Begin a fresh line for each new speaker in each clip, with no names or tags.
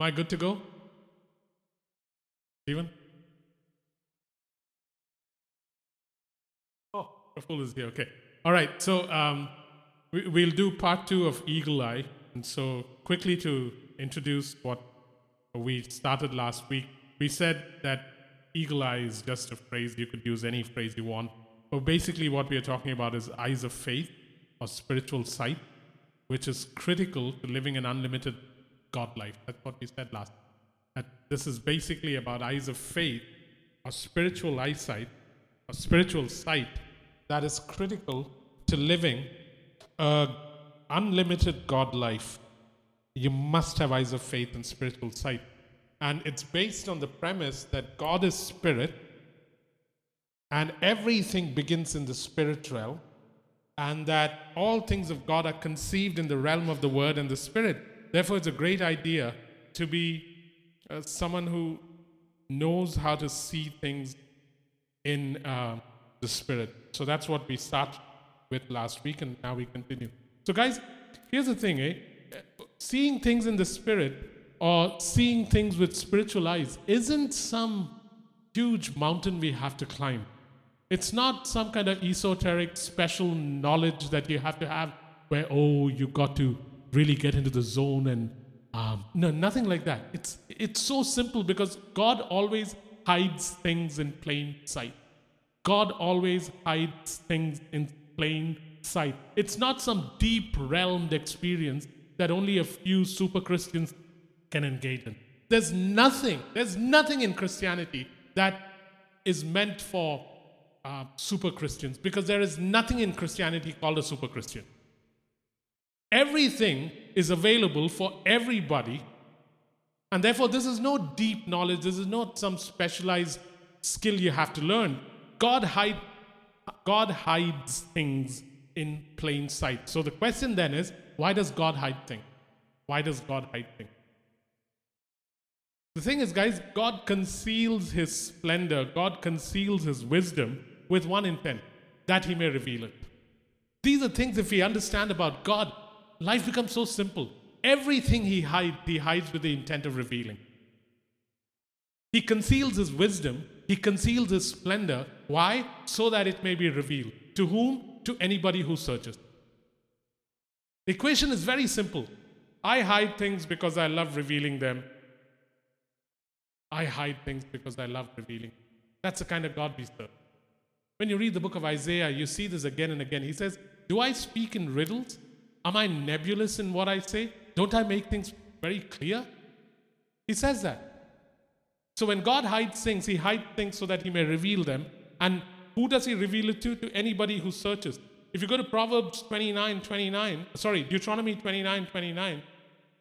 Am I good to go? Stephen? Oh, Praful is here. Okay. All right. So um, we, we'll do part two of Eagle Eye. And so, quickly to introduce what we started last week, we said that eagle eye is just a phrase. You could use any phrase you want. But basically, what we are talking about is eyes of faith or spiritual sight, which is critical to living an unlimited God life. That's what we said last. That this is basically about eyes of faith or spiritual eyesight or spiritual sight that is critical to living a unlimited God life. You must have eyes of faith and spiritual sight. And it's based on the premise that God is spirit and everything begins in the spirit realm, and that all things of God are conceived in the realm of the word and the spirit. Therefore, it's a great idea to be uh, someone who knows how to see things in uh, the spirit. So that's what we started with last week, and now we continue. So, guys, here's the thing, eh? Seeing things in the spirit or seeing things with spiritual eyes isn't some huge mountain we have to climb. It's not some kind of esoteric special knowledge that you have to have where, oh, you got to really get into the zone and um, no, nothing like that. It's, it's so simple because God always hides things in plain sight. God always hides things in plain sight. It's not some deep realmed experience that only a few super Christians can engage in. There's nothing, there's nothing in Christianity that is meant for uh, super Christians because there is nothing in Christianity called a super Christian. Everything is available for everybody, and therefore, this is no deep knowledge, this is not some specialized skill you have to learn. God, hide, God hides things in plain sight. So the question then is why does God hide things? Why does God hide things? The thing is, guys, God conceals his splendor, God conceals his wisdom with one intent that he may reveal it. These are things, if we understand about God, life becomes so simple. Everything he hides, he hides with the intent of revealing. He conceals his wisdom, he conceals his splendor. Why? So that it may be revealed. To whom? To anybody who searches. The equation is very simple. I hide things because I love revealing them. I hide things because I love revealing. That's the kind of God we serve. When you read the book of Isaiah, you see this again and again. He says, Do I speak in riddles? Am I nebulous in what I say? Don't I make things very clear? He says that. So when God hides things, He hides things so that He may reveal them. And who does He reveal it to? To anybody who searches. If you go to Proverbs 29 29, sorry, Deuteronomy 29 29,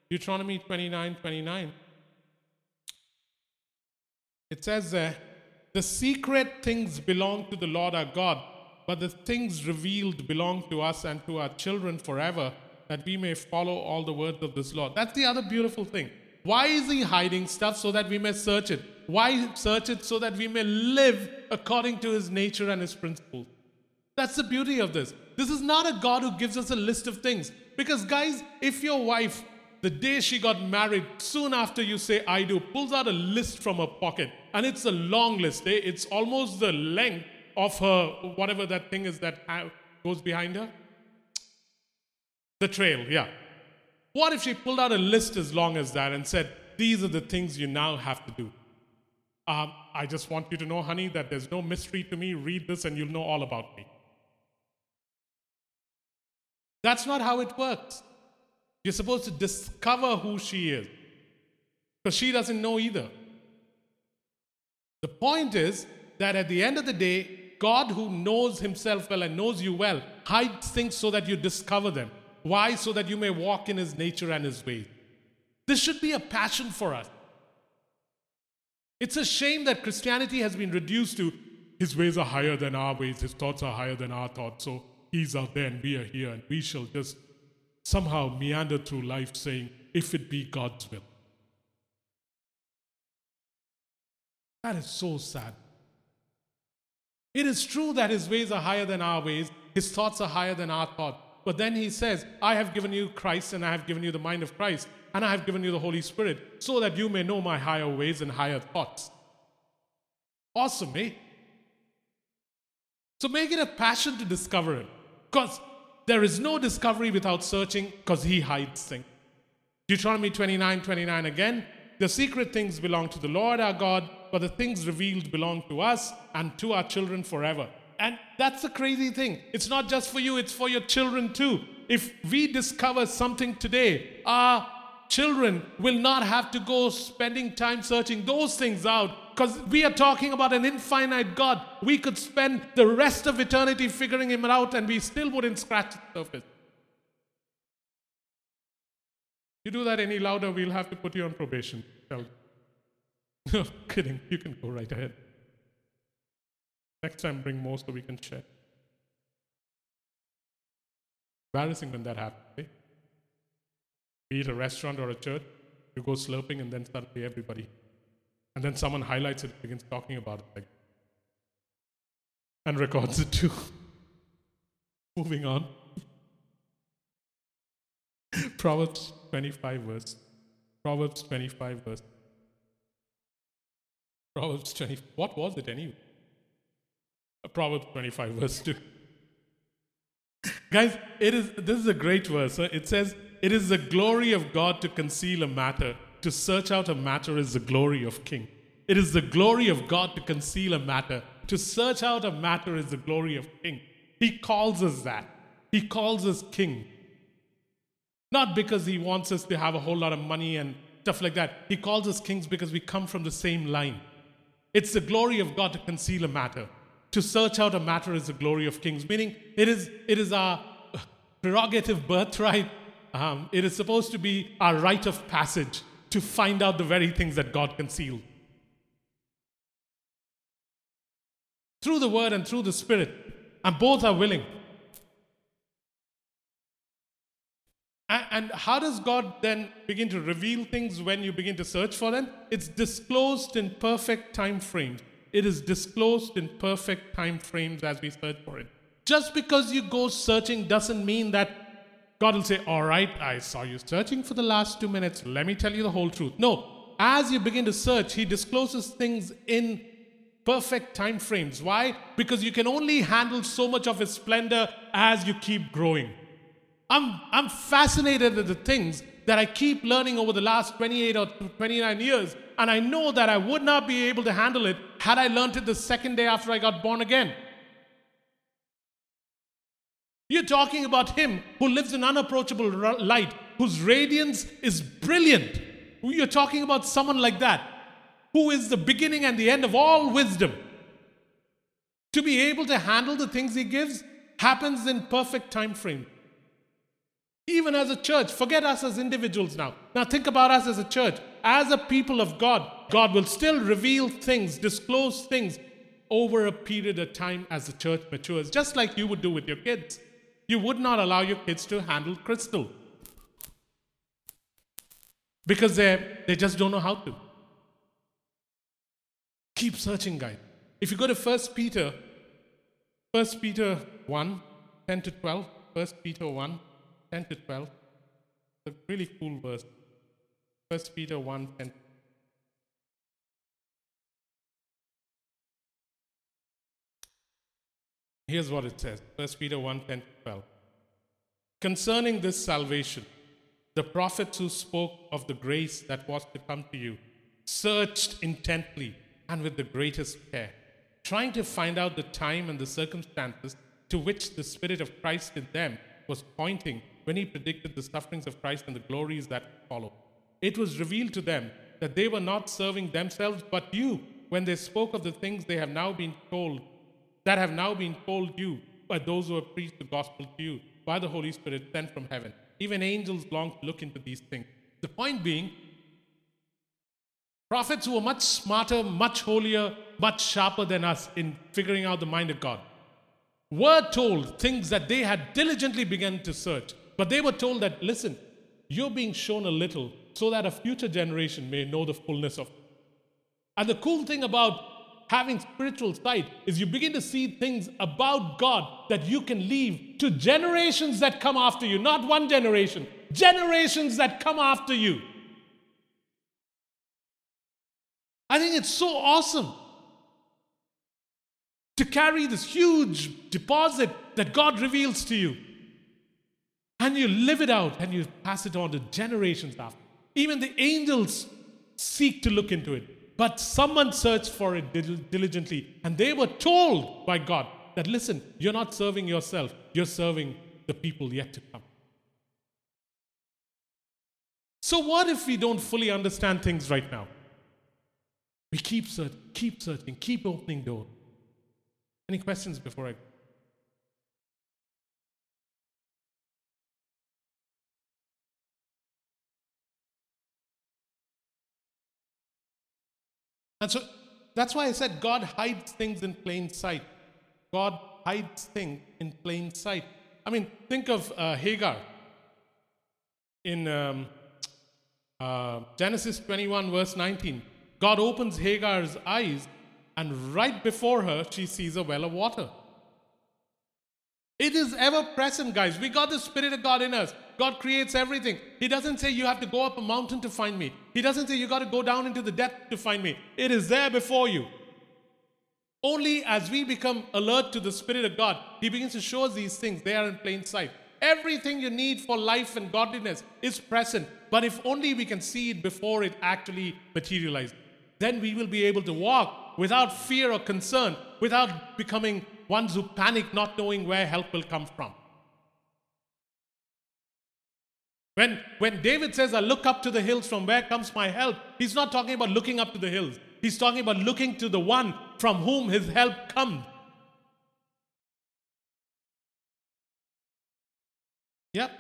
Deuteronomy 29 29, it says there, the secret things belong to the Lord our God, but the things revealed belong to us and to our children forever, that we may follow all the words of this law. That's the other beautiful thing. Why is he hiding stuff so that we may search it? Why search it so that we may live according to his nature and his principles? That's the beauty of this. This is not a God who gives us a list of things. Because, guys, if your wife the day she got married, soon after you say I do, pulls out a list from her pocket. And it's a long list. Eh? It's almost the length of her, whatever that thing is that goes behind her. The trail, yeah. What if she pulled out a list as long as that and said, These are the things you now have to do? Um, I just want you to know, honey, that there's no mystery to me. Read this and you'll know all about me. That's not how it works. You're supposed to discover who she is because she doesn't know either. The point is that at the end of the day, God, who knows himself well and knows you well, hides things so that you discover them. Why? So that you may walk in his nature and his ways. This should be a passion for us. It's a shame that Christianity has been reduced to his ways are higher than our ways, his thoughts are higher than our thoughts. So he's out there and we are here and we shall just somehow meander through life saying, if it be God's will. That is so sad. It is true that his ways are higher than our ways, his thoughts are higher than our thoughts. But then he says, I have given you Christ and I have given you the mind of Christ. and I have given you the Holy Spirit so that you may know my higher ways and higher thoughts. Awesome, eh? So make it a passion to discover it. Because there is no discovery without searching, because He hides things. Deuteronomy 29 29 again. The secret things belong to the Lord our God, but the things revealed belong to us and to our children forever. And that's the crazy thing. It's not just for you, it's for your children too. If we discover something today, our children will not have to go spending time searching those things out because we are talking about an infinite God. We could spend the rest of eternity figuring him out and we still wouldn't scratch the surface. You do that any louder, we'll have to put you on probation. No, kidding. You can go right ahead. Next time, bring more so we can share. Embarrassing when that happens. Eh? Be it a restaurant or a church, you go slurping and then suddenly everybody. And then someone highlights it, begins talking about it, like, and records it too. Moving on. Proverbs 25 verse. Proverbs 25 verse. Proverbs 20. What was it anyway? Proverbs 25 verse 2. Guys, it is this is a great verse. It says, It is the glory of God to conceal a matter. To search out a matter is the glory of king. It is the glory of God to conceal a matter. To search out a matter is the glory of king. He calls us that. He calls us king. Not because he wants us to have a whole lot of money and stuff like that. He calls us kings because we come from the same line. It's the glory of God to conceal a matter. To search out a matter is the glory of kings, meaning it is, it is our prerogative birthright. Um, it is supposed to be our rite of passage to find out the very things that God concealed. Through the word and through the spirit, and both are willing. And how does God then begin to reveal things when you begin to search for them? It's disclosed in perfect time frames. It is disclosed in perfect time frames as we search for it. Just because you go searching doesn't mean that God will say, All right, I saw you searching for the last two minutes. Let me tell you the whole truth. No, as you begin to search, He discloses things in perfect time frames. Why? Because you can only handle so much of His splendor as you keep growing. I'm, I'm fascinated at the things that I keep learning over the last 28 or 29 years, and I know that I would not be able to handle it had I learned it the second day after I got born again. You're talking about Him who lives in unapproachable light, whose radiance is brilliant. You're talking about someone like that, who is the beginning and the end of all wisdom. To be able to handle the things He gives happens in perfect time frame. Even as a church, forget us as individuals now. Now think about us as a church. As a people of God, God will still reveal things, disclose things over a period of time as the church matures, just like you would do with your kids. You would not allow your kids to handle crystal because they they just don't know how to. Keep searching, guys. If you go to 1 Peter, 1 Peter 1, 10 to 12, 1 Peter 1, 10 to 12. It's a really cool verse. 1 Peter 1 10. Here's what it says 1 Peter 1 10 to 12. Concerning this salvation, the prophets who spoke of the grace that was to come to you searched intently and with the greatest care, trying to find out the time and the circumstances to which the Spirit of Christ in them was pointing when he predicted the sufferings of Christ and the glories that follow. It was revealed to them that they were not serving themselves but you when they spoke of the things they have now been told, that have now been told you by those who have preached the gospel to you by the Holy Spirit sent from heaven. Even angels long to look into these things. The point being, prophets who were much smarter, much holier, much sharper than us in figuring out the mind of God were told things that they had diligently begun to search. But they were told that, listen, you're being shown a little so that a future generation may know the fullness of. And the cool thing about having spiritual sight is you begin to see things about God that you can leave to generations that come after you, not one generation, generations that come after you. I think it's so awesome to carry this huge deposit that God reveals to you. And you live it out and you pass it on to generations after. Even the angels seek to look into it. But someone searched for it diligently, and they were told by God that listen, you're not serving yourself, you're serving the people yet to come. So, what if we don't fully understand things right now? We keep searching, keep searching, keep opening doors. Any questions before I And so that's why I said God hides things in plain sight. God hides things in plain sight. I mean, think of uh, Hagar in um, uh, Genesis 21, verse 19. God opens Hagar's eyes, and right before her, she sees a well of water. It is ever present, guys. We got the Spirit of God in us. God creates everything. He doesn't say you have to go up a mountain to find me. He doesn't say you got to go down into the depth to find me. It is there before you. Only as we become alert to the Spirit of God, He begins to show us these things. They are in plain sight. Everything you need for life and godliness is present. But if only we can see it before it actually materializes, then we will be able to walk without fear or concern, without becoming ones who panic not knowing where help will come from. When, when David says, I look up to the hills from where comes my help, he's not talking about looking up to the hills. He's talking about looking to the one from whom his help comes. Yep.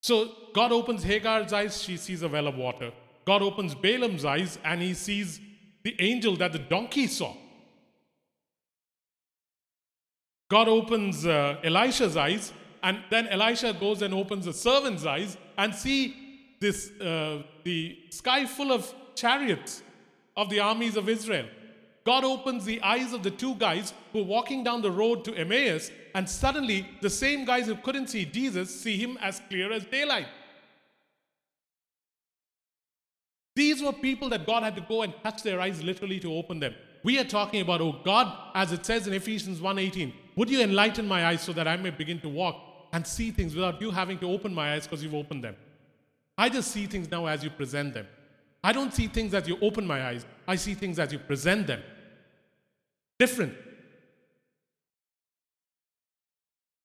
So God opens Hagar's eyes, she sees a well of water. God opens Balaam's eyes, and he sees the angel that the donkey saw. God opens uh, Elisha's eyes, and then Elisha goes and opens the servant's eyes and see this uh, the sky full of chariots of the armies of Israel. God opens the eyes of the two guys who are walking down the road to Emmaus, and suddenly the same guys who couldn't see Jesus see him as clear as daylight. These were people that God had to go and touch their eyes literally to open them. We are talking about, oh God, as it says in Ephesians 1:18, would you enlighten my eyes so that I may begin to walk and see things without you having to open my eyes because you've opened them? I just see things now as you present them. I don't see things as you open my eyes, I see things as you present them. Different.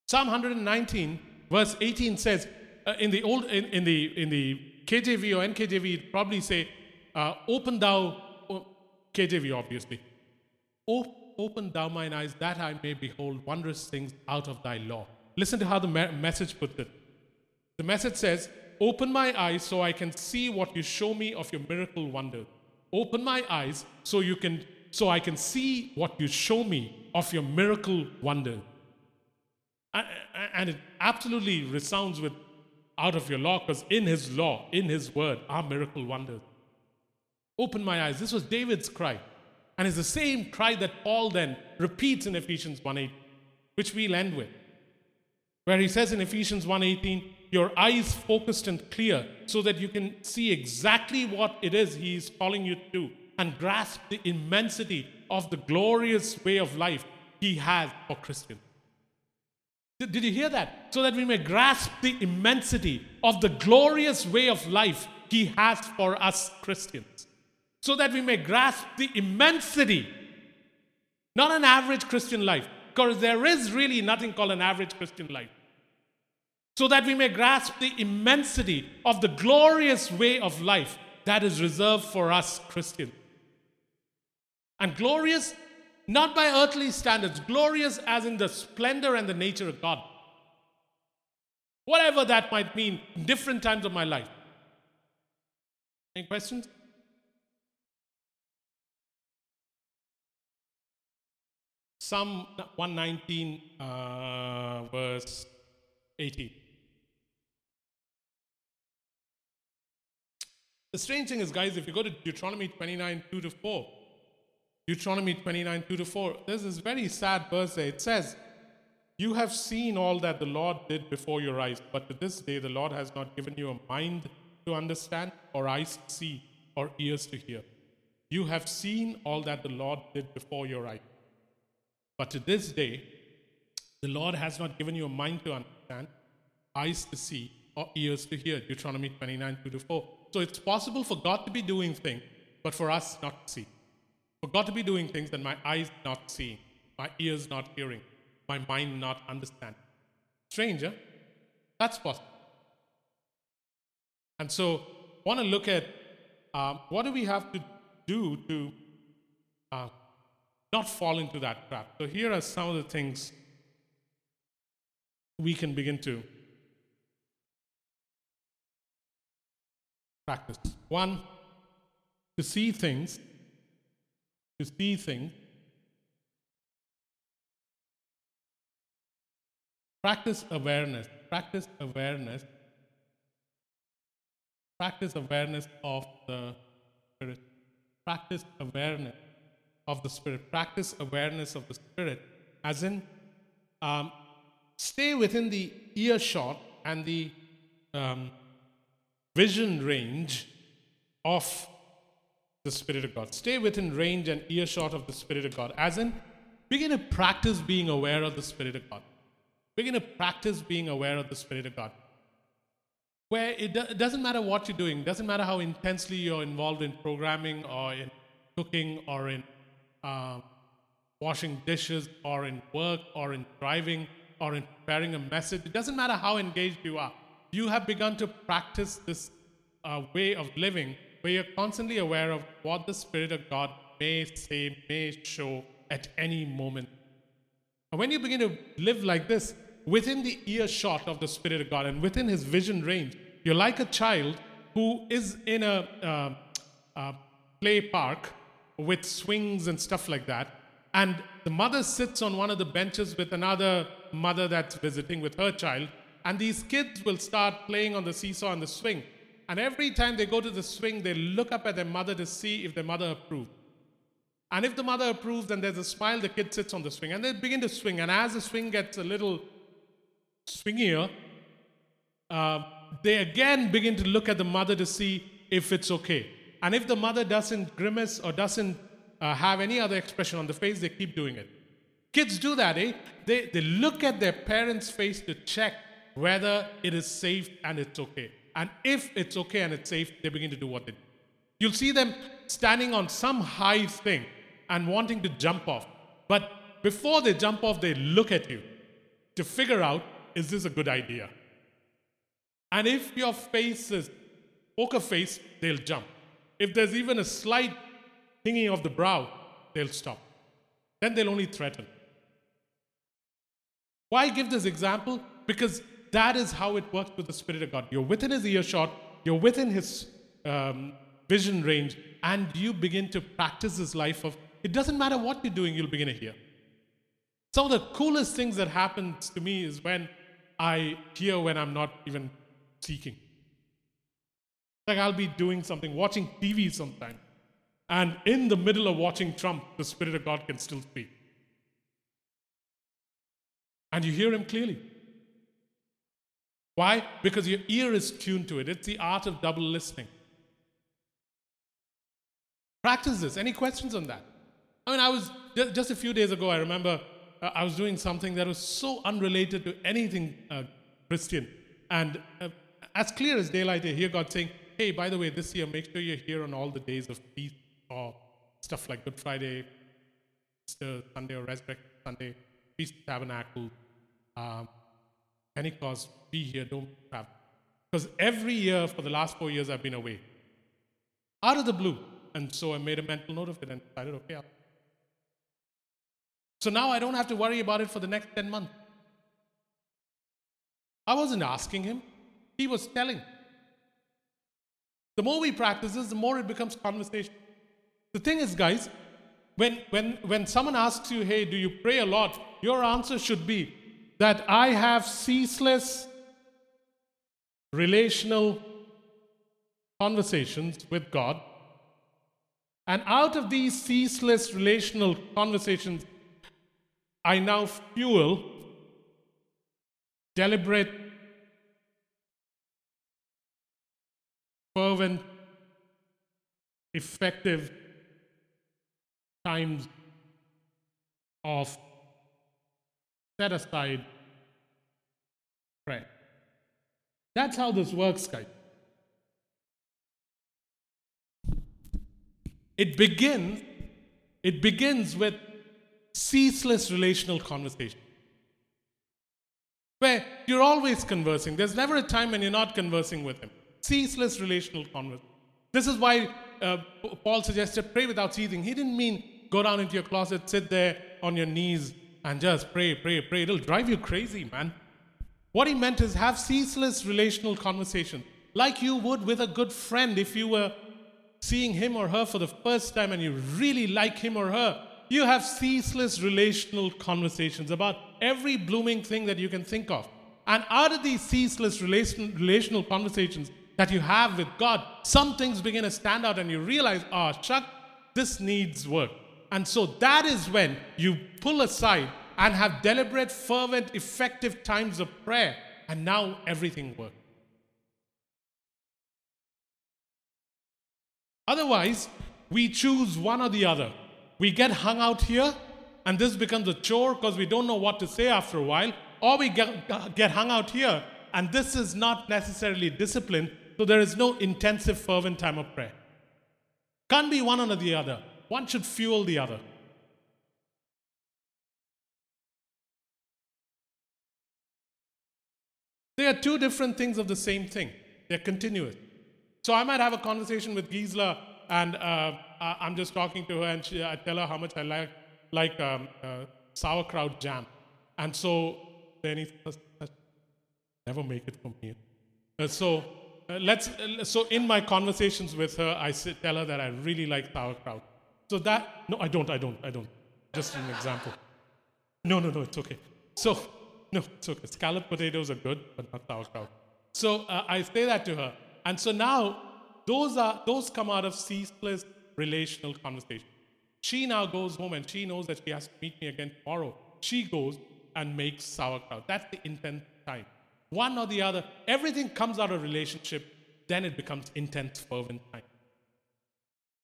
Psalm 119, verse 18 says, uh, in the old in, in, the in the KJV or NKJV, it probably say, uh, "Open thou KJV, obviously. Open thou mine eyes that I may behold wondrous things out of thy law. Listen to how the me- message put it. The message says, Open my eyes so I can see what you show me of your miracle wonder. Open my eyes so you can so I can see what you show me of your miracle wonder. And it absolutely resounds with out of your law, because in his law, in his word, are miracle wonders. Open my eyes. This was David's cry. And it's the same cry that Paul then repeats in Ephesians 1:8, which we'll end with. Where he says in Ephesians 1:18, your eyes focused and clear so that you can see exactly what it is he is calling you to and grasp the immensity of the glorious way of life he has for Christians. Did you hear that? So that we may grasp the immensity of the glorious way of life he has for us Christians so that we may grasp the immensity, not an average Christian life, because there is really nothing called an average Christian life. So that we may grasp the immensity of the glorious way of life that is reserved for us Christians. And glorious not by earthly standards, glorious as in the splendor and the nature of God. Whatever that might mean in different times of my life. Any questions? Psalm 119, uh, verse 18. The strange thing is, guys, if you go to Deuteronomy 29, 2 to 4, Deuteronomy 29, 2 to 4, there's this very sad verse there. It says, You have seen all that the Lord did before your eyes, but to this day the Lord has not given you a mind to understand, or eyes to see, or ears to hear. You have seen all that the Lord did before your eyes. But to this day, the Lord has not given you a mind to understand, eyes to see, or ears to hear. Deuteronomy 29 2 to 4. So it's possible for God to be doing things, but for us not to see. For God to be doing things that my eyes not seeing, my ears not hearing, my mind not understanding. Stranger, that's possible. And so, want to look at um, what do we have to do to uh, not fall into that trap. So, here are some of the things we can begin to practice. One, to see things, to see things. Practice awareness. Practice awareness. Practice awareness of the Spirit. Practice awareness of the Spirit. Practice awareness of the Spirit, as in, um, stay within the earshot and the um, vision range of the Spirit of God. Stay within range and earshot of the Spirit of God. As in, begin to practice being aware of the Spirit of God. Begin to practice being aware of the Spirit of God. Where it, do- it doesn't matter what you're doing, doesn't matter how intensely you're involved in programming or in cooking or in uh, washing dishes or in work or in driving or in preparing a message. It doesn't matter how engaged you are. You have begun to practice this uh, way of living where you're constantly aware of what the Spirit of God may say, may show at any moment. And when you begin to live like this, within the earshot of the Spirit of God and within His vision range, you're like a child who is in a uh, uh, play park with swings and stuff like that. And the mother sits on one of the benches with another mother that's visiting with her child. And these kids will start playing on the seesaw and the swing. And every time they go to the swing, they look up at their mother to see if their mother approves. And if the mother approves, then there's a smile, the kid sits on the swing. And they begin to swing. And as the swing gets a little swingier, uh, they again begin to look at the mother to see if it's okay. And if the mother doesn't grimace or doesn't uh, have any other expression on the face, they keep doing it. Kids do that, eh? They, they look at their parents' face to check whether it is safe and it's okay. And if it's okay and it's safe, they begin to do what they do. You'll see them standing on some high thing and wanting to jump off. But before they jump off, they look at you to figure out is this a good idea? And if your face is poker face, they'll jump. If there's even a slight hanging of the brow, they'll stop. Then they'll only threaten. Why give this example? Because that is how it works with the Spirit of God. You're within His earshot, you're within His um, vision range, and you begin to practice this life of it doesn't matter what you're doing, you'll begin to hear. Some of the coolest things that happens to me is when I hear when I'm not even seeking. Like I'll be doing something, watching TV sometime, and in the middle of watching Trump, the Spirit of God can still speak. And you hear him clearly. Why? Because your ear is tuned to it. It's the art of double listening. Practice this. Any questions on that? I mean, I was just a few days ago, I remember uh, I was doing something that was so unrelated to anything uh, Christian. And uh, as clear as daylight, I hear God saying, Hey, by the way, this year, make sure you're here on all the days of feast or stuff like Good Friday, Easter Sunday, or Resurrection Sunday, Feast of Tabernacle, um, Pentecost, be here, don't travel. Because every year for the last four years, I've been away. Out of the blue. And so I made a mental note of it and decided, okay, I'll. So now I don't have to worry about it for the next 10 months. I wasn't asking him, he was telling. The more we practice this, the more it becomes conversation. The thing is, guys, when, when, when someone asks you, hey, do you pray a lot? Your answer should be that I have ceaseless relational conversations with God. And out of these ceaseless relational conversations, I now fuel deliberate, fervent, effective times of set aside prayer. That's how this works, guys. It begins, it begins with ceaseless relational conversation. Where you're always conversing. There's never a time when you're not conversing with him. Ceaseless relational conversation. This is why uh, Paul suggested pray without ceasing. He didn't mean go down into your closet, sit there on your knees, and just pray, pray, pray. It'll drive you crazy, man. What he meant is have ceaseless relational conversation, like you would with a good friend if you were seeing him or her for the first time and you really like him or her. You have ceaseless relational conversations about every blooming thing that you can think of. And out of these ceaseless relation, relational conversations that you have with God, some things begin to stand out and you realize, oh, Chuck, this needs work. And so that is when you pull aside and have deliberate, fervent, effective times of prayer. And now everything works. Otherwise, we choose one or the other. We get hung out here, and this becomes a chore because we don't know what to say after a while, or we get, get hung out here, and this is not necessarily discipline, so there is no intensive, fervent time of prayer. Can't be one or the other. One should fuel the other. They are two different things of the same thing. They're continuous. So I might have a conversation with Gisela, and uh, I'm just talking to her, and she, I tell her how much I like like um, uh, sauerkraut jam, and so then he says, "Never make it for me." Uh, so let's. Uh, so in my conversations with her, I tell her that I really like sauerkraut. So that no, I don't, I don't, I don't. Just an example. No, no, no, it's okay. So no, it's okay. Scalloped potatoes are good, but not sauerkraut. So uh, I say that to her. And so now those are those come out of ceaseless relational conversation. She now goes home and she knows that she has to meet me again tomorrow. She goes and makes sauerkraut. That's the intense time. One or the other, everything comes out of relationship, then it becomes intense, fervent time.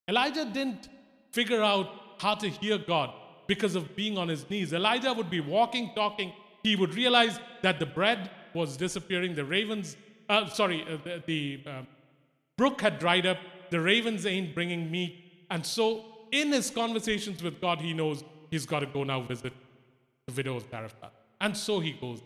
Elijah didn't figure out how to hear God because of being on his knees. Elijah would be walking, talking. He would realize that the bread was disappearing, the ravens uh, sorry, uh, the, the uh, brook had dried up, the ravens ain't bringing meat. And so, in his conversations with God, he knows he's got to go now visit the widow of Zarephath. And so he goes.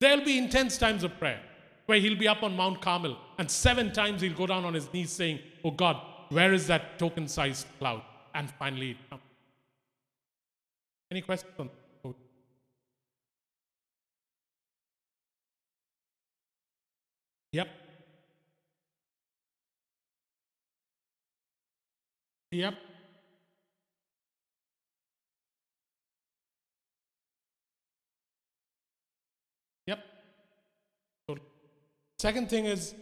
There'll be intense times of prayer where he'll be up on Mount Carmel, and seven times he'll go down on his knees saying, Oh God, where is that token sized cloud? And finally it comes. Any questions. Yep. Yep. Second thing is,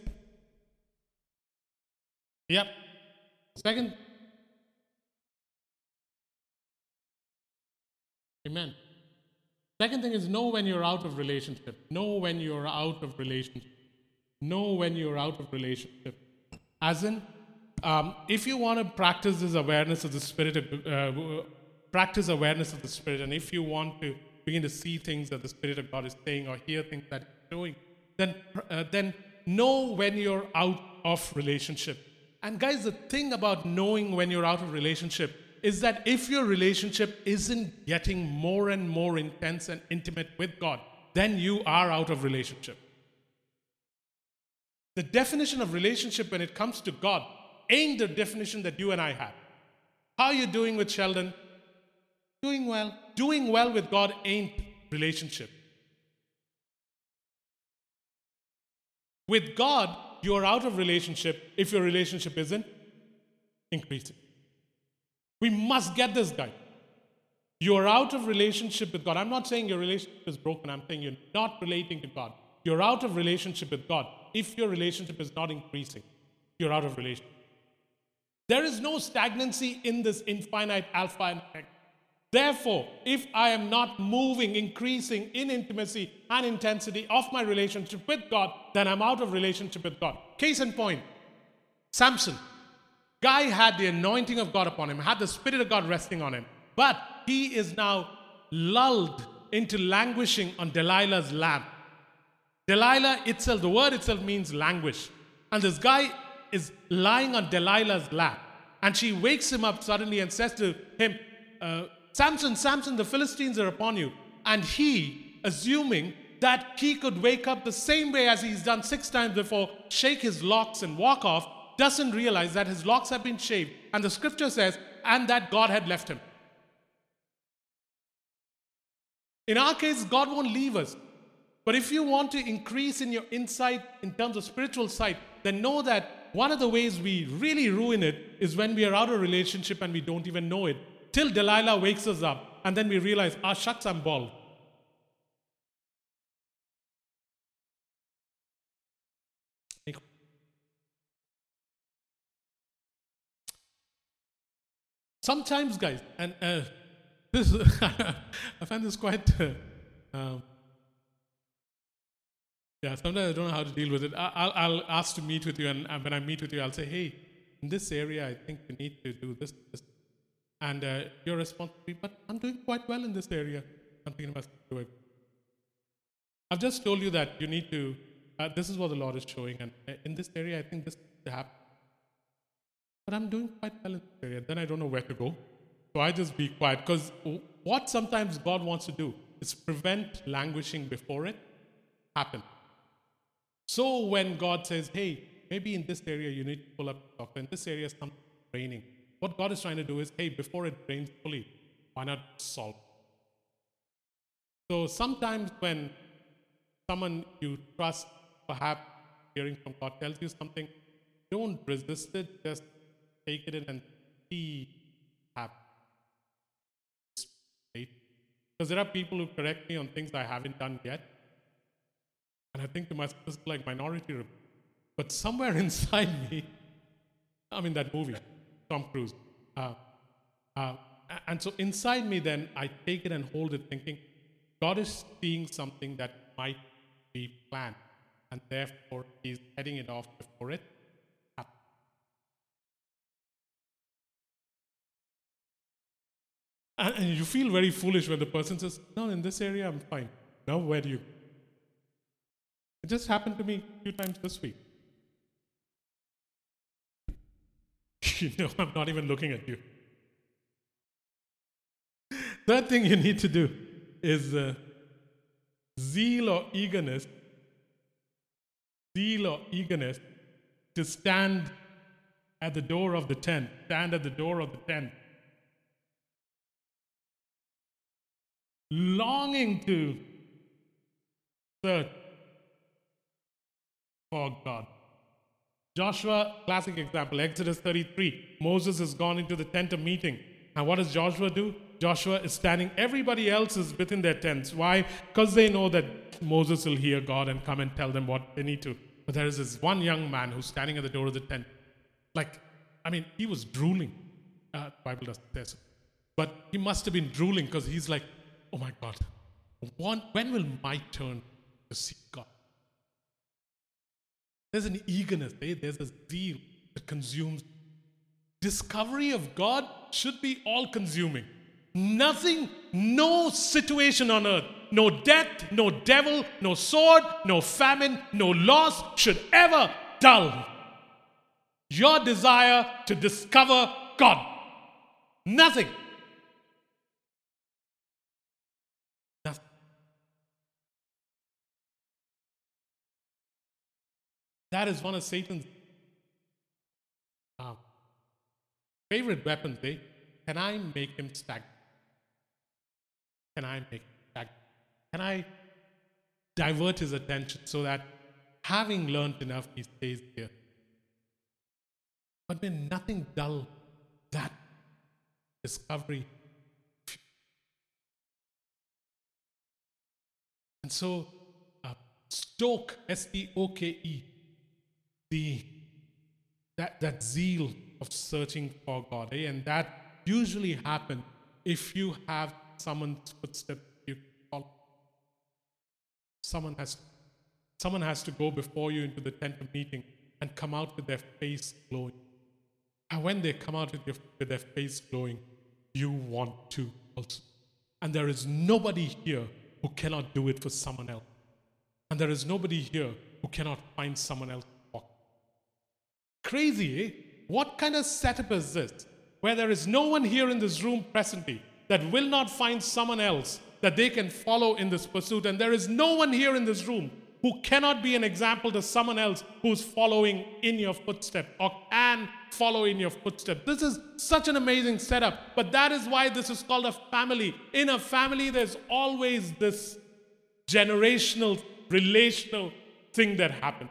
yep. Second, amen. Second thing is know when you're out of relationship. Know when you're out of relationship. Know when you're out of relationship. As in, um, if you want to practice this awareness of the Spirit, uh, practice awareness of the Spirit, and if you want to begin to see things that the Spirit of God is saying or hear things that He's doing, then, uh, then know when you're out of relationship. And guys, the thing about knowing when you're out of relationship is that if your relationship isn't getting more and more intense and intimate with God, then you are out of relationship. The definition of relationship when it comes to God ain't the definition that you and I have. How are you doing with Sheldon? Doing well. Doing well with God ain't relationship. With God, you're out of relationship if your relationship isn't increasing. We must get this guy. You're out of relationship with God. I'm not saying your relationship is broken, I'm saying you're not relating to God. You're out of relationship with God if your relationship is not increasing, you're out of relationship. There is no stagnancy in this infinite alpha and omega. Therefore, if I am not moving, increasing in intimacy and intensity of my relationship with God, then I'm out of relationship with God. Case in point Samson. Guy had the anointing of God upon him, had the Spirit of God resting on him, but he is now lulled into languishing on Delilah's lap. Delilah itself, the word itself means languish. And this guy is lying on Delilah's lap. And she wakes him up suddenly and says to him, uh, Samson, Samson, the Philistines are upon you. And he, assuming that he could wake up the same way as he's done six times before, shake his locks and walk off, doesn't realize that his locks have been shaved. And the scripture says, and that God had left him. In our case, God won't leave us. But if you want to increase in your insight in terms of spiritual sight, then know that one of the ways we really ruin it is when we are out of relationship and we don't even know it till Delilah wakes us up, and then we realize, ah, shucks, I'm bald. Sometimes, guys, and uh, this I find this quite. Uh, um, yeah, sometimes I don't know how to deal with it. I'll, I'll ask to meet with you, and when I meet with you, I'll say, hey, in this area, I think you need to do this, this and uh, your response will be, but I'm doing quite well in this area. I'm thinking about doing. I've just told you that you need to, uh, this is what the Lord is showing, and uh, in this area, I think this to happen. But I'm doing quite well in this area. Then I don't know where to go. So I just be quiet. Because what sometimes God wants to do is prevent languishing before it happen. So when God says, hey, maybe in this area you need to pull up the in this area something raining. What God is trying to do is, hey, before it rains fully, why not solve? So sometimes when someone you trust, perhaps hearing from God, tells you something, don't resist it, just take it in and see happen. Because there are people who correct me on things I haven't done yet. And I think to myself, this is like minority. But somewhere inside me, I mean that movie, Tom Cruise. Uh, uh, and so inside me, then I take it and hold it, thinking, God is seeing something that might be planned, and therefore He's heading it off before it and you feel very foolish when the person says, No, in this area I'm fine. Now, where do you? It just happened to me a few times this week. You know, I'm not even looking at you. Third thing you need to do is uh, zeal or eagerness, zeal or eagerness to stand at the door of the tent, stand at the door of the tent, longing to search for God. Joshua, classic example, Exodus 33. Moses has gone into the tent of meeting. And what does Joshua do? Joshua is standing, everybody else is within their tents. Why? Because they know that Moses will hear God and come and tell them what they need to. But there is this one young man who's standing at the door of the tent. Like, I mean, he was drooling. Uh, Bible doesn't say so. But he must have been drooling because he's like, oh my God, when will my turn to see God? There's an eagerness, eh? there's a zeal that consumes. Discovery of God should be all consuming. Nothing, no situation on earth, no death, no devil, no sword, no famine, no loss should ever dull your desire to discover God. Nothing. That is one of Satan's uh, favorite weapons. Eh? Can I make him stagnant? Can I make him stagnant? Can I divert his attention so that having learned enough, he stays here? But when nothing dull that discovery. And so, uh, stoke, S T O K E, the that, that zeal of searching for God. Eh? And that usually happens if you have someone's footsteps you follow. Someone has, someone has to go before you into the tent of meeting and come out with their face glowing. And when they come out with, your, with their face glowing, you want to also. And there is nobody here who cannot do it for someone else. And there is nobody here who cannot find someone else. Crazy, eh? What kind of setup is this? Where there is no one here in this room presently that will not find someone else that they can follow in this pursuit. And there is no one here in this room who cannot be an example to someone else who's following in your footsteps or can follow in your footsteps. This is such an amazing setup, but that is why this is called a family. In a family, there's always this generational, relational thing that happens.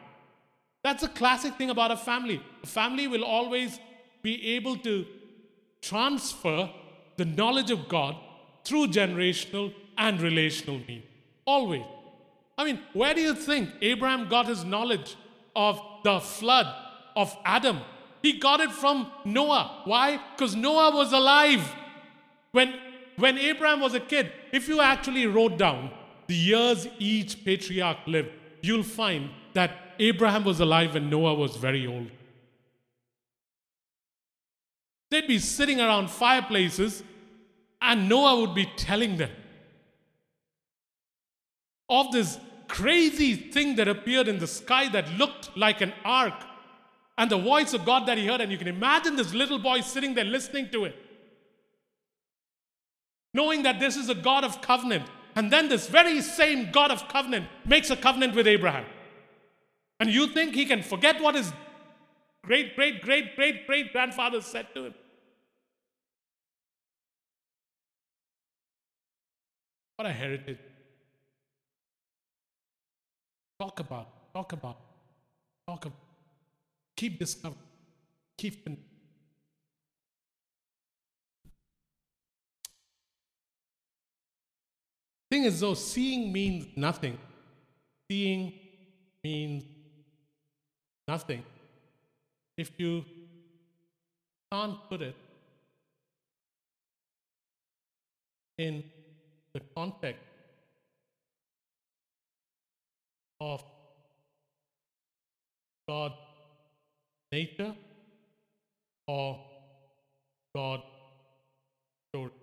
That's a classic thing about a family. A family will always be able to transfer the knowledge of God through generational and relational means. Always. I mean, where do you think Abraham got his knowledge of the flood of Adam? He got it from Noah. Why? Because Noah was alive. When, when Abraham was a kid, if you actually wrote down the years each patriarch lived, you'll find that Abraham was alive when Noah was very old. They'd be sitting around fireplaces, and Noah would be telling them of this crazy thing that appeared in the sky that looked like an ark, and the voice of God that he heard. And you can imagine this little boy sitting there listening to it, knowing that this is a God of covenant. And then this very same God of covenant makes a covenant with Abraham. And you think he can forget what his great, great, great, great, great grandfather said to him? What a heritage. Talk about, talk about, talk about. Keep discovering. Keep. Con- Thing is, though, seeing means nothing. Seeing means nothing if you can't put it in the context of God nature or God story.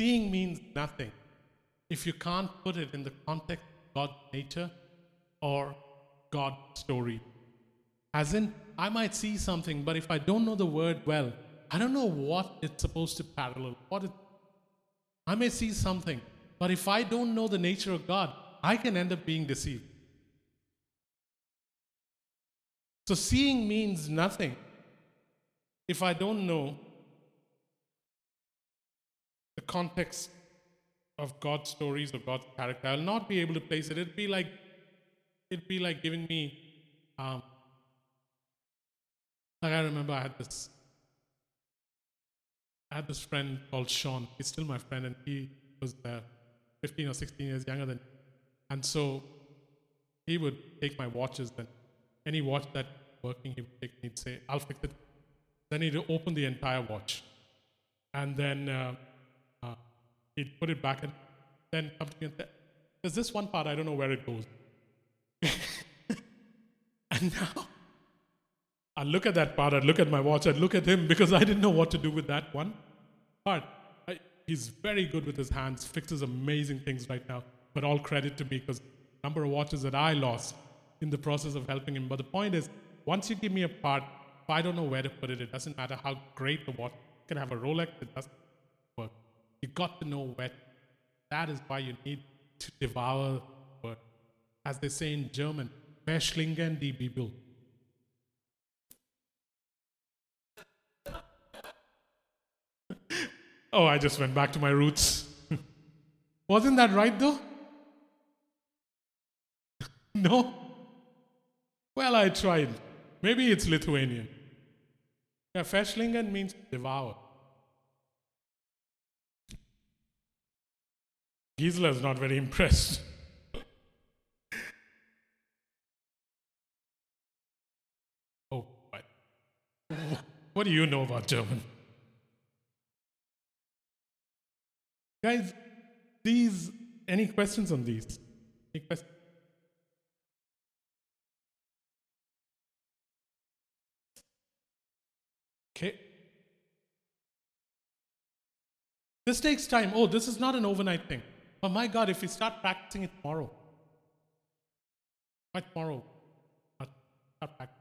Seeing means nothing if you can't put it in the context of God's nature or God's story. As in, I might see something, but if I don't know the word well, I don't know what it's supposed to parallel. What it, I may see something, but if I don't know the nature of God, I can end up being deceived. So seeing means nothing if I don't know the context of God's stories of God's character. I'll not be able to place it. It'd be like it'd be like giving me um, like I remember I had this I had this friend called Sean. He's still my friend and he was uh, 15 or 16 years younger than me. And so he would take my watches then. any watch that working he would take he'd say, I'll fix it. Then he'd open the entire watch. And then uh, he'd put it back and then come to me and say, There's this one part, I don't know where it goes. and now I'd look at that part, I'd look at my watch, I'd look at him because I didn't know what to do with that one part. I, he's very good with his hands, fixes amazing things right now. But all credit to me because number of watches that I lost in the process of helping him. But the point is, once you give me a part, if I don't know where to put it, it doesn't matter how great the watch. You can have a Rolex, it doesn't work. You got to know where. That is why you need to devour word. As they say in German, verschlingen die Bibel. oh, I just went back to my roots. Wasn't that right though? no? Well, I tried. Maybe it's Lithuanian. Yeah, means devour. Gisela is not very impressed. oh, what? What do you know about German? Guys, these, any questions on these? Any questions? Okay. This takes time. Oh, this is not an overnight thing. But my God, if we start practicing it tomorrow, by tomorrow, start practicing.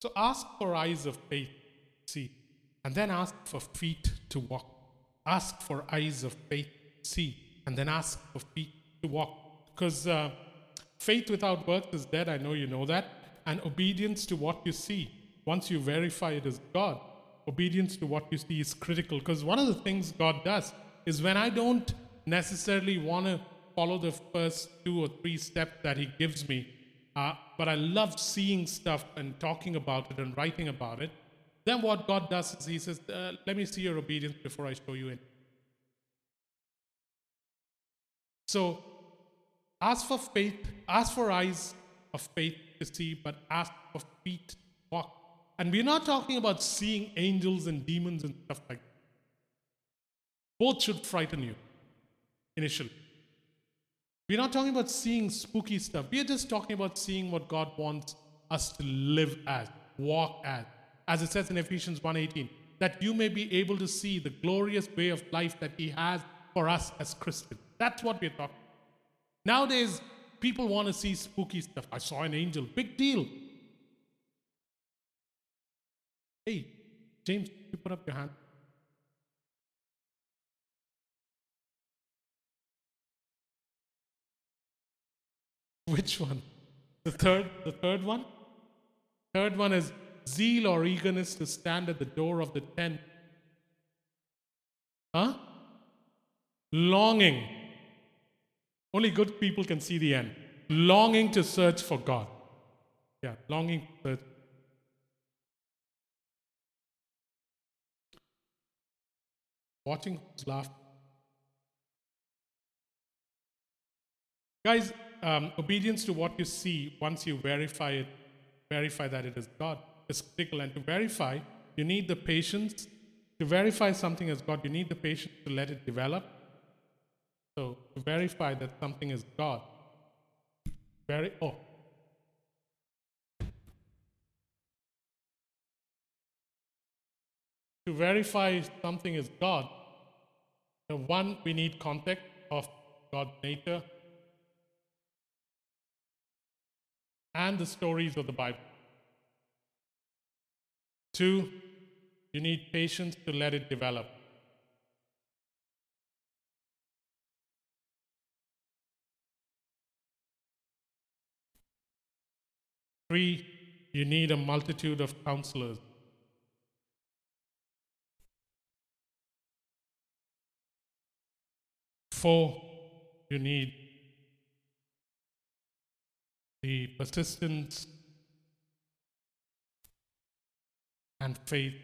So ask for eyes of faith, see, and then ask for feet to walk. Ask for eyes of faith, see, and then ask for feet to walk. Because uh, faith without works is dead, I know you know that, and obedience to what you see, once you verify it as God, obedience to what you see is critical. Because one of the things God does is when I don't necessarily want to follow the first two or three steps that He gives me, uh, but I love seeing stuff and talking about it and writing about it. Then what God does is He says, uh, Let me see your obedience before I show you in. So ask for faith, ask for eyes of faith to see, but ask for feet to walk. And we're not talking about seeing angels and demons and stuff like that. Both should frighten you initially. We're not talking about seeing spooky stuff. We're just talking about seeing what God wants us to live as, walk as. As it says in Ephesians 1:18, that you may be able to see the glorious way of life that He has for us as Christians. That's what we're talking. About. Nowadays, people want to see spooky stuff. I saw an angel. Big deal. Hey, James, you put up your hand. Which one? The third, the third one? Third one is zeal or eagerness to stand at the door of the tent. Huh? Longing. Only good people can see the end. Longing to search for God. Yeah, longing to search. Watching who's laughing. Guys, um, obedience to what you see, once you verify it, verify that it is God, is critical. And to verify, you need the patience. To verify something as God, you need the patience to let it develop. So to verify that something is God, very oh. To verify something is God, the one we need context of God's nature, and the stories of the Bible. Two, you need patience to let it develop. Three, you need a multitude of counselors. Four, you need the persistence and faith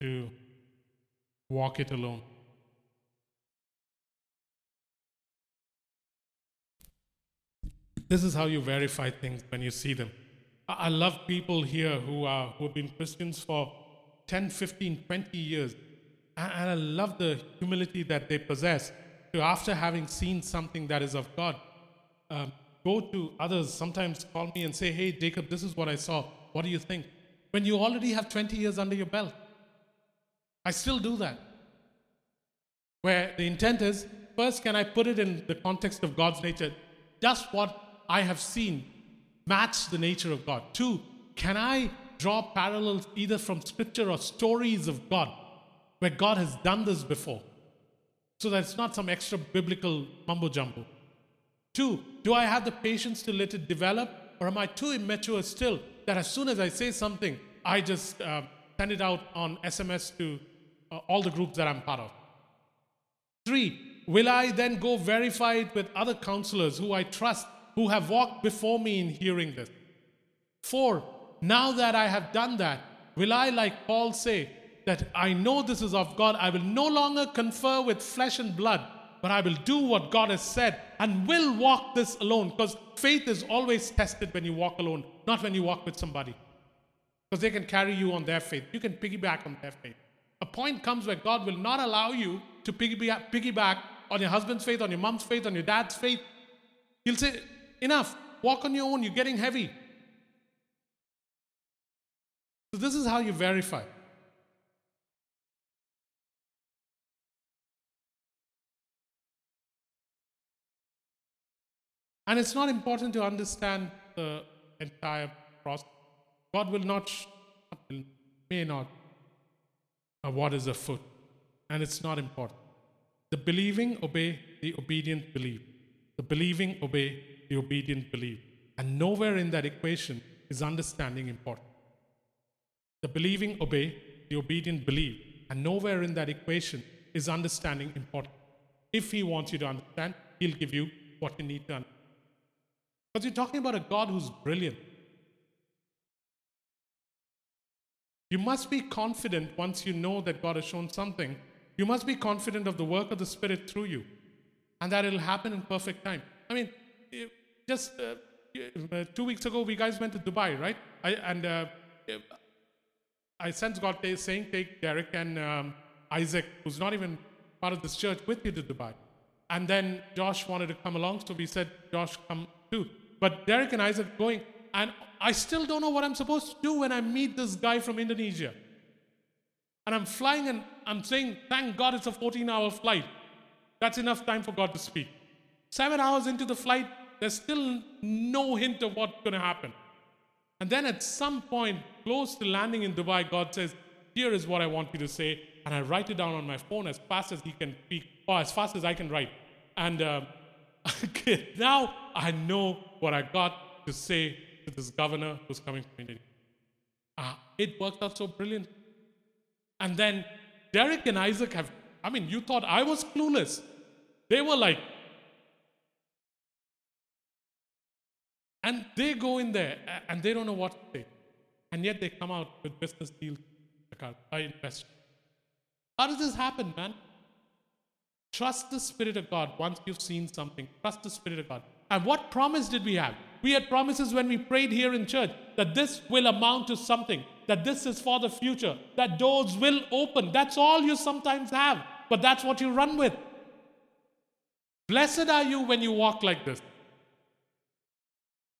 to walk it alone. This is how you verify things when you see them. I love people here who, are, who have been Christians for 10, 15, 20 years. And I love the humility that they possess to, after having seen something that is of God, um, go to others, sometimes call me and say, Hey, Jacob, this is what I saw. What do you think? When you already have 20 years under your belt. I still do that. Where the intent is first, can I put it in the context of God's nature? Does what I have seen match the nature of God? Two, can I draw parallels either from scripture or stories of God where God has done this before? So that it's not some extra biblical mumbo jumbo. Two, do I have the patience to let it develop? Or am I too immature still that as soon as I say something, I just uh, send it out on SMS to uh, all the groups that I'm part of? Three, will I then go verify it with other counselors who I trust, who have walked before me in hearing this? Four, now that I have done that, will I, like Paul, say that I know this is of God? I will no longer confer with flesh and blood, but I will do what God has said and will walk this alone. Because faith is always tested when you walk alone, not when you walk with somebody. Because they can carry you on their faith. You can piggyback on their faith. A point comes where God will not allow you to piggyback, on your husband's faith, on your mom's faith, on your dad's faith. He'll say, Enough, walk on your own, you're getting heavy. So, this is how you verify. And it's not important to understand the entire process. God will not, may not, what is a foot. And it's not important. The believing obey, the obedient believe. The believing obey, the obedient believe. And nowhere in that equation is understanding important. The believing obey, the obedient believe. And nowhere in that equation is understanding important. If He wants you to understand, He'll give you what you need to understand. Because you're talking about a God who's brilliant. You must be confident once you know that God has shown something. You must be confident of the work of the Spirit through you and that it'll happen in perfect time. I mean, just uh, uh, two weeks ago, we guys went to Dubai, right? I, and uh, I sense God saying, take Derek and um, Isaac, who's not even part of this church, with you to Dubai. And then Josh wanted to come along, so we said, Josh, come too. But Derek and Isaac going, and I still don't know what I'm supposed to do when I meet this guy from Indonesia. And I'm flying and I'm saying, thank God it's a 14 hour flight. That's enough time for God to speak. Seven hours into the flight, there's still no hint of what's going to happen. And then at some point, close to landing in Dubai, God says, Here is what I want you to say. And I write it down on my phone as fast as He can speak, or as fast as I can write. And uh, now I know what I got to say to this governor who's coming from India. Ah, it worked out so brilliant. And then Derek and Isaac have, I mean, you thought I was clueless. They were like, and they go in there and they don't know what to say. And yet they come out with business deals. I invest. How does this happen, man? Trust the Spirit of God once you've seen something. Trust the Spirit of God. And what promise did we have? We had promises when we prayed here in church that this will amount to something, that this is for the future, that doors will open. That's all you sometimes have, but that's what you run with. Blessed are you when you walk like this.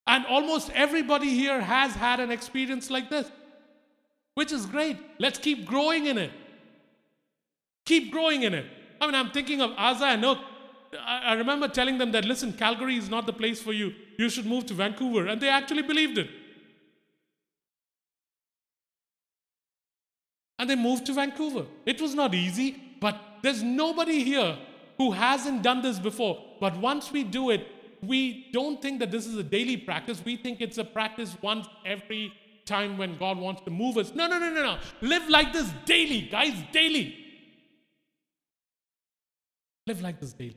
And almost everybody here has had an experience like this, which is great. Let's keep growing in it. Keep growing in it. I mean, I'm thinking of Aza and Oak. I remember telling them that, listen, Calgary is not the place for you. You should move to Vancouver. And they actually believed it. And they moved to Vancouver. It was not easy, but there's nobody here who hasn't done this before. But once we do it, we don't think that this is a daily practice. We think it's a practice once every time when God wants to move us. No, no, no, no, no. Live like this daily, guys, daily. Live like this daily.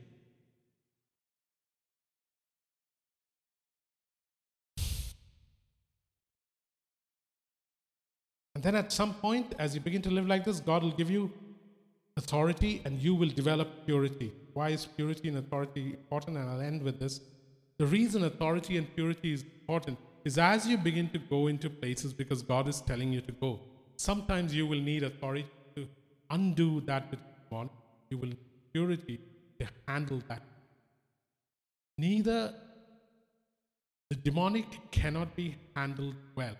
And then at some point, as you begin to live like this, God will give you authority and you will develop purity. Why is purity and authority important? And I'll end with this. The reason authority and purity is important is as you begin to go into places because God is telling you to go, sometimes you will need authority to undo that which you want. You will purity to handle that. Neither the demonic cannot be handled well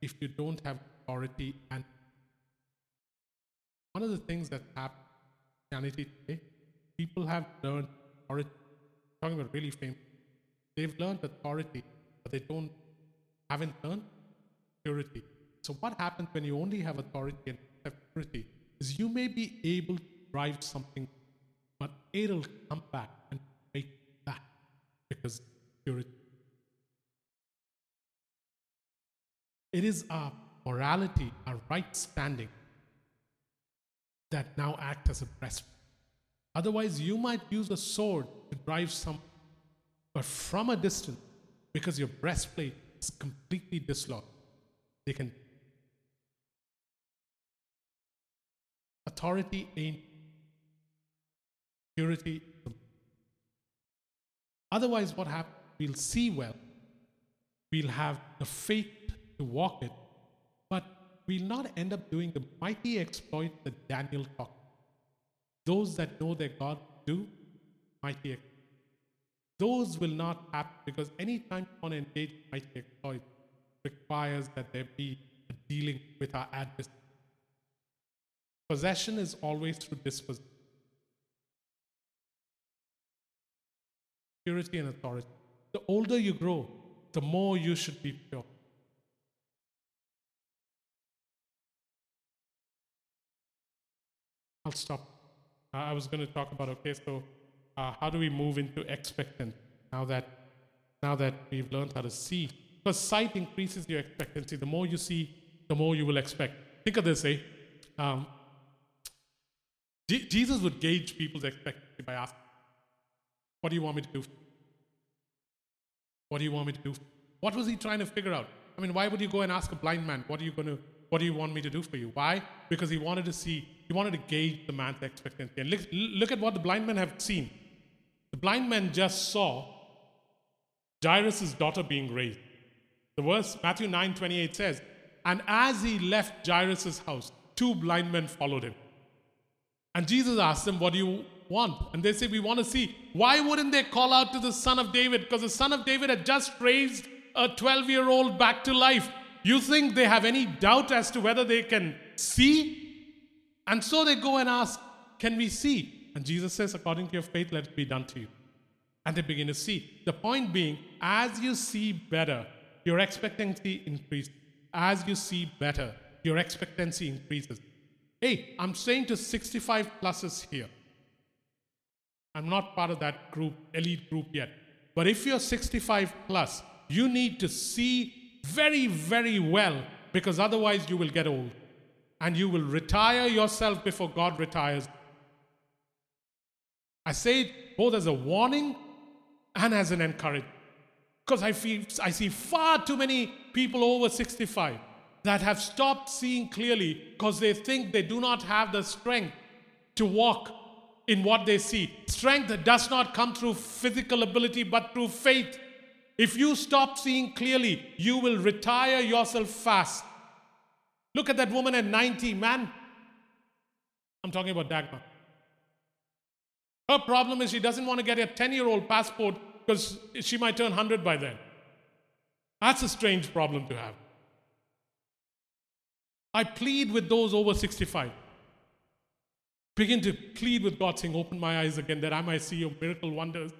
if you don't have authority and one of the things that happened in Christianity today, people have learned authority. Talking about really famous, they've learned authority, but they don't haven't learned purity. So what happens when you only have authority and have purity is you may be able to drive something but it'll come back and take that because purity. It is our morality, our right standing that now act as a breastplate. Otherwise, you might use a sword to drive some, but from a distance, because your breastplate is completely dislodged, they can Authority ain't purity. Otherwise, what happens? We'll see well. We'll have the faith to walk it, but we'll not end up doing the mighty exploit that Daniel talked. Those that know their God do mighty exploit. Those will not happen because anytime you want to engage mighty exploit requires that there be a dealing with our adversary. Possession is always through dispossession. Purity and authority. The older you grow, the more you should be pure. I'll stop. Uh, I was going to talk about okay, so uh, how do we move into expectant now that now that we've learned how to see? Because sight increases your expectancy. The more you see, the more you will expect. Think of this, eh? Um, Jesus would gauge people's expectancy by asking, "What do you want me to do?" What do you want me to do? What was he trying to figure out? I mean, why would you go and ask a blind man, "What are you going to what do you want me to do for you? Why? Because he wanted to see, he wanted to gauge the man's expectancy. And look, look at what the blind men have seen. The blind man just saw Jairus' daughter being raised. The verse, Matthew 9 28 says, And as he left Jairus' house, two blind men followed him. And Jesus asked them, What do you want? And they say, We want to see. Why wouldn't they call out to the son of David? Because the son of David had just raised a 12 year old back to life. You think they have any doubt as to whether they can see? And so they go and ask, Can we see? And Jesus says, According to your faith, let it be done to you. And they begin to see. The point being, as you see better, your expectancy increases. As you see better, your expectancy increases. Hey, I'm saying to 65 pluses here. I'm not part of that group, elite group yet. But if you're 65 plus, you need to see very, very well because otherwise you will get old and you will retire yourself before God retires. I say it both as a warning and as an encouragement because I, feel, I see far too many people over 65 that have stopped seeing clearly because they think they do not have the strength to walk in what they see. Strength does not come through physical ability but through faith. If you stop seeing clearly, you will retire yourself fast. Look at that woman at 90, man. I'm talking about Dagmar. Her problem is she doesn't want to get a 10 year old passport because she might turn 100 by then. That's a strange problem to have. I plead with those over 65. Begin to plead with God, saying, Open my eyes again that I might see your miracle wonders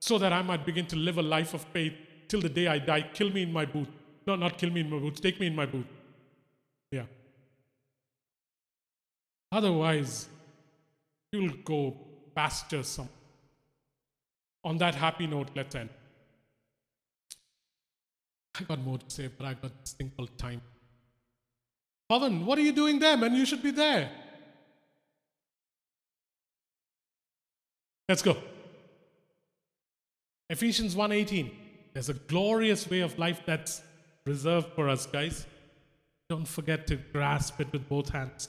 so that I might begin to live a life of faith till the day I die. Kill me in my booth. No, not kill me in my booth. Take me in my booth. Yeah. Otherwise, you'll go pasture some. On that happy note, let's end. I got more to say, but I got this thing called time. Pavan, what are you doing there, man? You should be there. Let's go. Ephesians 1:18. There's a glorious way of life that's reserved for us, guys. Don't forget to grasp it with both hands.